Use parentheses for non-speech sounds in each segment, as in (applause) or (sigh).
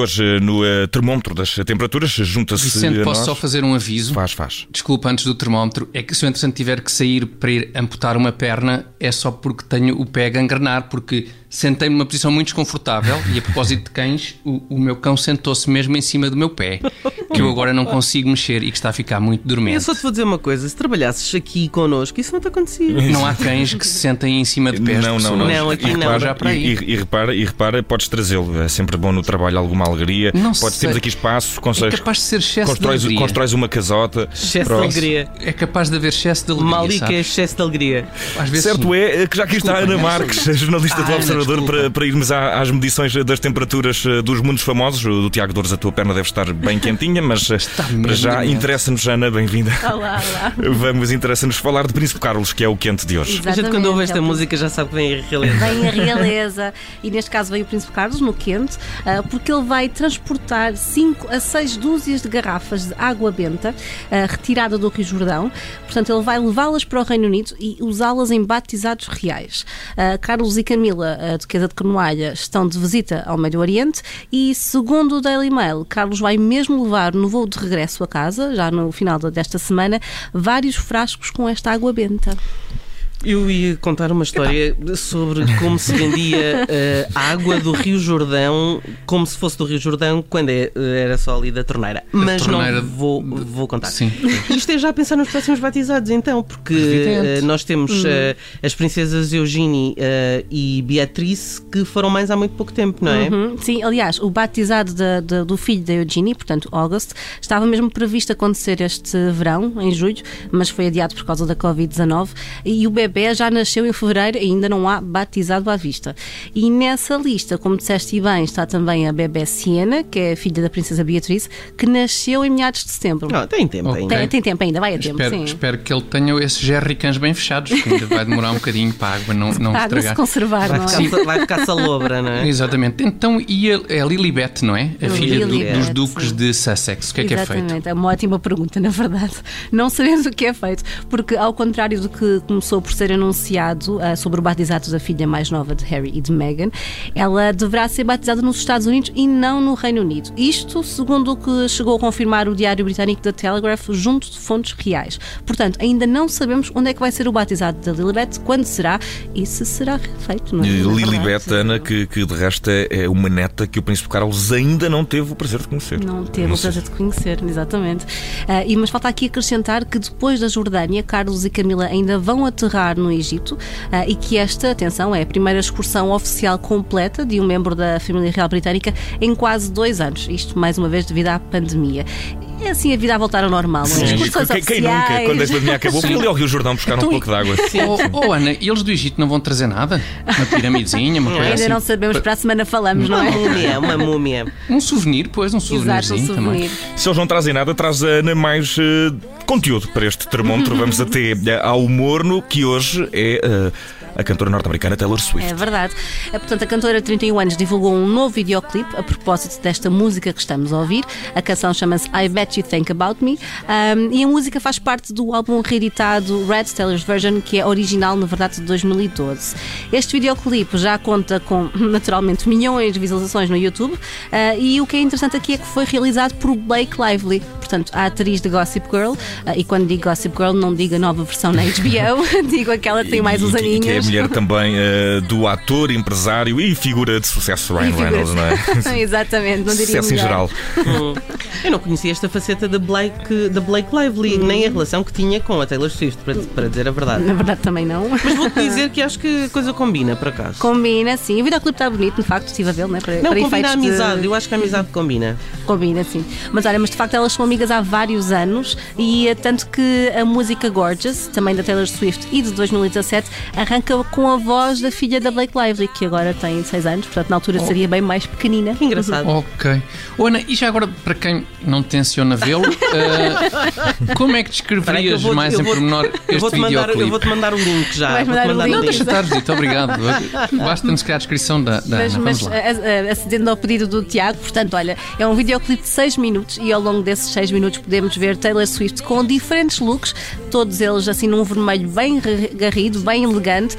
Hoje, no uh, termómetro das temperaturas, junta-se. Vicente, posso só fazer um aviso? Faz, faz. Desculpa, antes do termómetro, é que se eu entretanto tiver que sair para ir amputar uma perna, é só porque tenho o pé a gangrenar, porque sentei-me numa posição muito desconfortável e a propósito de cães, o, o meu cão sentou-se mesmo em cima do meu pé, que eu agora não consigo mexer e que está a ficar muito Eu dormente. só te vou dizer uma coisa: se trabalhasses aqui connosco, isso não te acontecia. Não há cães que se sentem em cima de pés Não, de não, não. Não, aqui e não. repara, Já para aí. E, e- repara, e repara, podes trazê-lo. É sempre bom no trabalho alguma alegria. Não podes, sei. temos aqui espaço, É consegues, capaz de ser excesso constróis, de alegria. constróis uma casota. Excesso de Pronto. alegria. É capaz de haver excesso de alegria, Malica é excesso de alegria. Às vezes Certo sim. é que já aqui está Ana não Marques, a jornalista Ah, do Ana, Observador, para, para irmos às medições das temperaturas eh, dos mundos famosos. O do Tiago Dores, a tua perna deve estar bem quentinha, mas eh, para já interessa-nos, Ana, bem-vinda. Olá, olá. (laughs) Vamos, interessa-nos falar de Príncipe Carlos, que é o quente de hoje. A gente, quando ouve esta é o música, já sabe que vem a realidade. Vem a realeza e neste caso veio o Príncipe Carlos no quente, ah, porque ele vai transportar 5 a 6 dúzias de garrafas de água benta ah, retirada do Rio Jordão. Portanto, ele vai levá-las para o Reino Unido e usá-las em batizados reais. Carlos e Camila, a Duquesa de Cornualha, estão de visita ao Médio Oriente e, segundo o Daily Mail, Carlos vai mesmo levar no voo de regresso a casa, já no final desta semana, vários frascos com esta água benta. Eu ia contar uma história sobre como se vendia eh, água do Rio Jordão, como se fosse do Rio Jordão, quando é- era só ali da torneira. Mas torneira não vou, vou contar. Sim. Isto é já a pensar nos próximos batizados, então, porque eh, nós temos eh, as princesas Eugenie eh, e Beatrice que foram mais há muito pouco tempo, não é? Uhum, Sim, aliás, o batizado da- da- do filho da Eugenie, portanto, August, estava mesmo previsto acontecer este verão, em julho, mas foi adiado por causa da Covid-19 e o bebê já nasceu em fevereiro e ainda não há batizado à vista. E nessa lista, como disseste e bem, está também a bebê Siena, que é a filha da princesa Beatrice, que nasceu em meados de setembro. Não, tem tempo Ok. ainda. Tem, tem tempo ainda, vai a tempo, Espero, sim. espero que ele tenha esses jerrycans bem fechados, que ainda vai demorar um bocadinho para a água não, não A água se estragar. conservar, Vai não é? ficar, vai ficar salobra, não é? Exatamente. Então, e a, é a Lilibet, não é? A filha Lilibet, dos duques sim. de Sussex. O que é que é feito? Exatamente, é uma ótima pergunta, (laughs) na verdade. Não sabemos o que é feito, porque ao contrário do que começou por ser anunciado ah, sobre o batizado da filha mais nova de Harry e de Meghan, ela deverá ser batizada nos Estados Unidos e não no Reino Unido. Isto segundo o que chegou a confirmar o diário britânico The Telegraph junto de fontes reais. Portanto, ainda não sabemos onde é que vai ser o batizado da Lilibet, quando será e se será feito. Não é? Na Lilibet, Ana, que, que de resto é é uma neta que o Príncipe Carlos ainda não teve o prazer de conhecer. Não teve Não o prazer de conhecer, exatamente. Ah, e, mas falta aqui acrescentar que depois da Jordânia, Carlos e Camila ainda vão aterrar no Egito ah, e que esta, atenção, é a primeira excursão oficial completa de um membro da família real britânica em quase dois anos. Isto, mais uma vez, devido à pandemia. É assim a vida a voltar ao normal. não é? Sim, Excursões quem, quem nunca, quando esta pandemia acabou, fui ali ao Rio Jordão buscar um Então, pouco de água. Oh, oh, Ana, e eles do Egito não vão trazer nada? Uma piramidezinha, uma coisa Ainda assim? não sabemos, para a semana falamos, não Uma é? múmia, uma múmia. Um souvenir, pois, um Exato, um souvenirzinho também. souvenir. Se eles não trazem nada, traz a Ana mais eh, conteúdo para este termómetro. Vamos até ao morno, que hoje é eh, a cantora norte-americana Taylor Swift. É verdade. É, Portanto, a cantora de 31 anos divulgou um novo videoclipe a propósito desta música que estamos a ouvir. A canção chama-se I Bet You Think About Me um, e a música faz parte do álbum reeditado Red Taylor's Version, que é original, na verdade, de 2012. Este videoclipe já conta com, (laughs) naturalmente, milhões de visualizações no YouTube uh, e o que é interessante aqui é que foi realizado por Blake Lively, portanto, a atriz de Gossip Girl. uh, e quando digo Gossip Girl, não digo a nova versão na (laughs) HBO, (laughs) digo aquela que tem mais uns que- aninhos. É a mulher também eh, do ator, empresário e figura de sucesso Ryan Reynolds, não é? (laughs) Exatamente, não diria Sucesso em melhor. geral. Hum. Eu não conhecia esta faceta da Blake, da Blake Lively, nem a relação que tinha com a Taylor Swift, para, para dizer a verdade. Na verdade também não. Mas vou-te dizer que acho que a coisa combina, por acaso. Combina, sim. O videoclipe está bonito, de facto, estive a vê-lo, né? Para, Não, para combina a efeitos de- amizade. Eu acho que a amizade combina. Combina, sim. Mas olha, mas de facto elas são amigas há vários anos e eh, tanto que a música Gorgeous, também da Taylor Swift e de 2017, arranca com a voz da filha da Blake Lively, que agora tem 6 anos, portanto na altura seria bem mais pequenina. Que engraçado. Ok. Oh, Ana, e já agora, para quem não tenciona vê-lo, (laughs) eh, como é que que descreverias vou- mais eu em vou- pormenor Eu este vou-te mandar, eu videoclipe? vou-te mandar o link já. Vais Vou-te mandar o mandar link? Não, deixa estar, Zito, obrigado. (laughs) Basta-nos criar a descrição da, da Mas, Ana. mas acedendo ao pedido do Tiago, portanto, olha, é um videoclipe de 6 minutos e ao longo desses 6 minutos podemos ver Taylor Swift com diferentes looks, todos eles assim num vermelho bem garrido, bem elegante.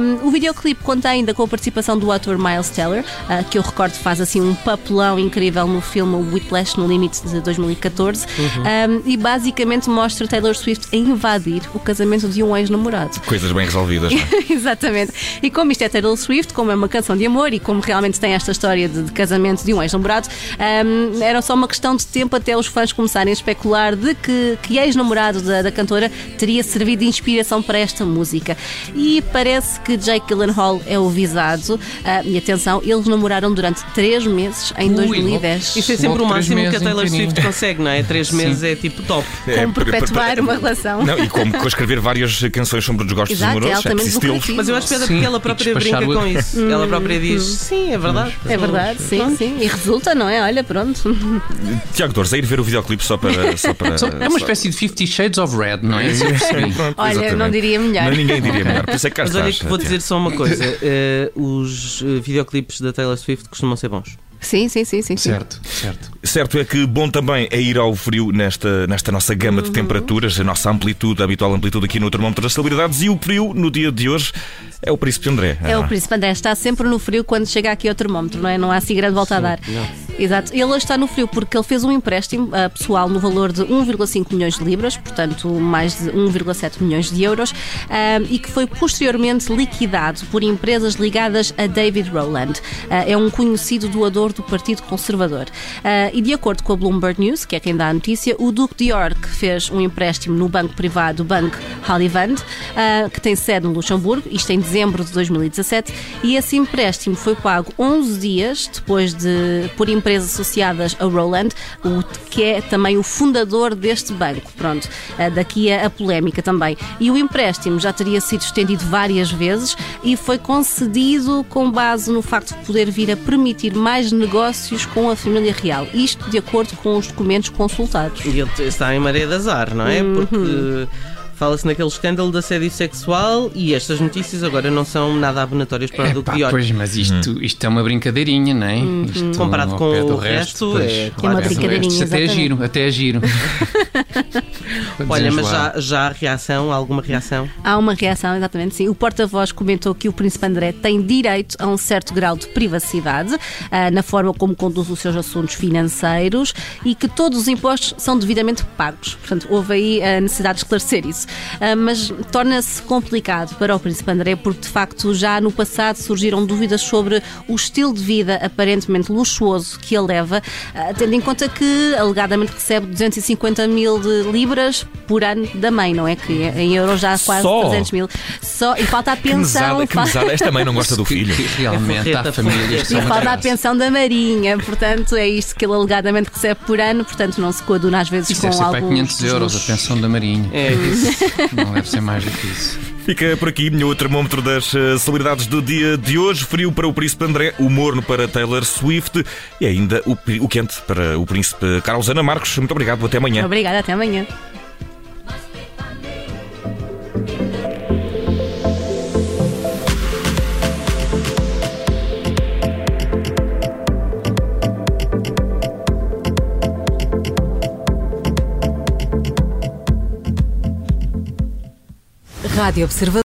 Um, o videoclipe conta ainda com a participação do ator Miles Teller, ah, que eu recordo faz assim um papelão incrível no filme Whiplash no Limite de 2014, Um, e basicamente mostra Taylor Swift a invadir o casamento de um ex-namorado. Coisas bem resolvidas. não é? (laughs) Exatamente. E como isto é Taylor Swift, como é uma canção de amor e como realmente tem esta história de, de casamento de um ex-namorado, hum, era só uma questão de tempo até os fãs começarem a especular de que, que ex-namorado da, da cantora teria servido de inspiração para esta música. E parece que Jake Gyllenhaal é o visado. Ah, e atenção, eles namoraram durante três meses em Ui, 2010. Isso é sempre o máximo que a meses Taylor Swift consegue, não é? Três (laughs) meses é tipo top. É, Como per- perpetuar per- uma relação. Não, e como escrever várias canções sobre desgostos Exato, é amorosos, altamente lucrativo. Mas eu acho que é Sim, porque ela própria brinca o- com isso. Ela própria diz: sim, é verdade. É verdade, sim, sim. E resulta, não é? Olha, pronto. (laughs) Tiago Dores, a ir ver o videoclipe só para. Só para É uma espécie de Fifty Shades of Red, não é? (laughs) Pronto, Olha, exatamente. não diria melhor. Não, ninguém diria melhor. Por isso é que cá Mas olha que vou dizer só uma coisa: eh, os eh, videoclipes da Taylor Swift costumam ser bons. Sim, sim, sim, sim. sim. Certo, certo. Certo é que bom também é ir ao frio nesta, nesta nossa gama Uhum. de temperaturas, a nossa amplitude, a habitual amplitude aqui no termómetro das celebridades. E o frio no dia de hoje é o Príncipe André. É não o Príncipe André, está sempre no frio quando chega aqui ao termómetro, não é? Não há assim grande volta a dar. Exato. Ele hoje está no frio porque ele fez um empréstimo ah, pessoal no valor de 1,5 milhões de libras, portanto mais de 1,7 milhões de euros, ah, e que foi posteriormente liquidado por empresas ligadas a David Rowland. Ah, é um conhecido doador do Partido Conservador. Ah, e de acordo com a Bloomberg News, que é quem dá a notícia, o Duque de York fez um empréstimo no banco privado, o Banco Hallivand, ah, que tem sede no Luxemburgo, isto em dezembro de 2017, e esse empréstimo foi pago 11 dias depois de por empresas associadas a Roland, o, que é também o fundador deste banco. Pronto, ah, daqui a, a polémica também. E o empréstimo já teria sido estendido várias vezes e foi concedido com base no facto de poder vir a permitir mais negócios com a família real. Isto de acordo com os documentos consultados. E ele está em maré de azar, não é? Porque fala-se naquele escândalo de assédio sexual e estas notícias agora não são nada abonatórias para o Duque Epá, de York. pois, mas isto, isto é uma brincadeirinha, não é? Isto, Comparado com o resto, pois, é claro uma pé do brincadeirinha, resto, Até é giro, até é giro. (laughs) Olha, mas já, já há reação, há alguma reação? Há uma reação, exatamente, sim. O porta-voz comentou que o Príncipe André tem direito a um certo grau de privacidade ah, na forma como conduz os seus assuntos financeiros e que todos os impostos são devidamente pagos. Portanto, houve aí a necessidade de esclarecer isso. Ah, mas torna-se complicado para o Príncipe André porque, de facto, já no passado surgiram dúvidas sobre o estilo de vida aparentemente luxuoso que ele leva, ah, tendo em conta que alegadamente recebe 250 mil de libras por ano da mãe, não é? Que em euros já há quase Só? 300 mil. Só, e falta a Que pensão. mesada, que mesada. Esta mãe não gosta do (laughs) filho. Que Realmente, É há famílias que E falta a pensão da Marinha, portanto é isto que ele alegadamente recebe por ano, portanto não se coaduna às vezes Isso com alguns 500 dos euros a pensão da Marinha. É isso. (laughs) Não deve ser mais do que isso. Fica por aqui o termómetro das eh, celebridades do dia de hoje. Frio para o Príncipe André, o morno para Taylor Swift e ainda o, o quente para o Príncipe Carlos Ana Marcos. Muito obrigado, até amanhã. Obrigada, até amanhã. Rádio Observador.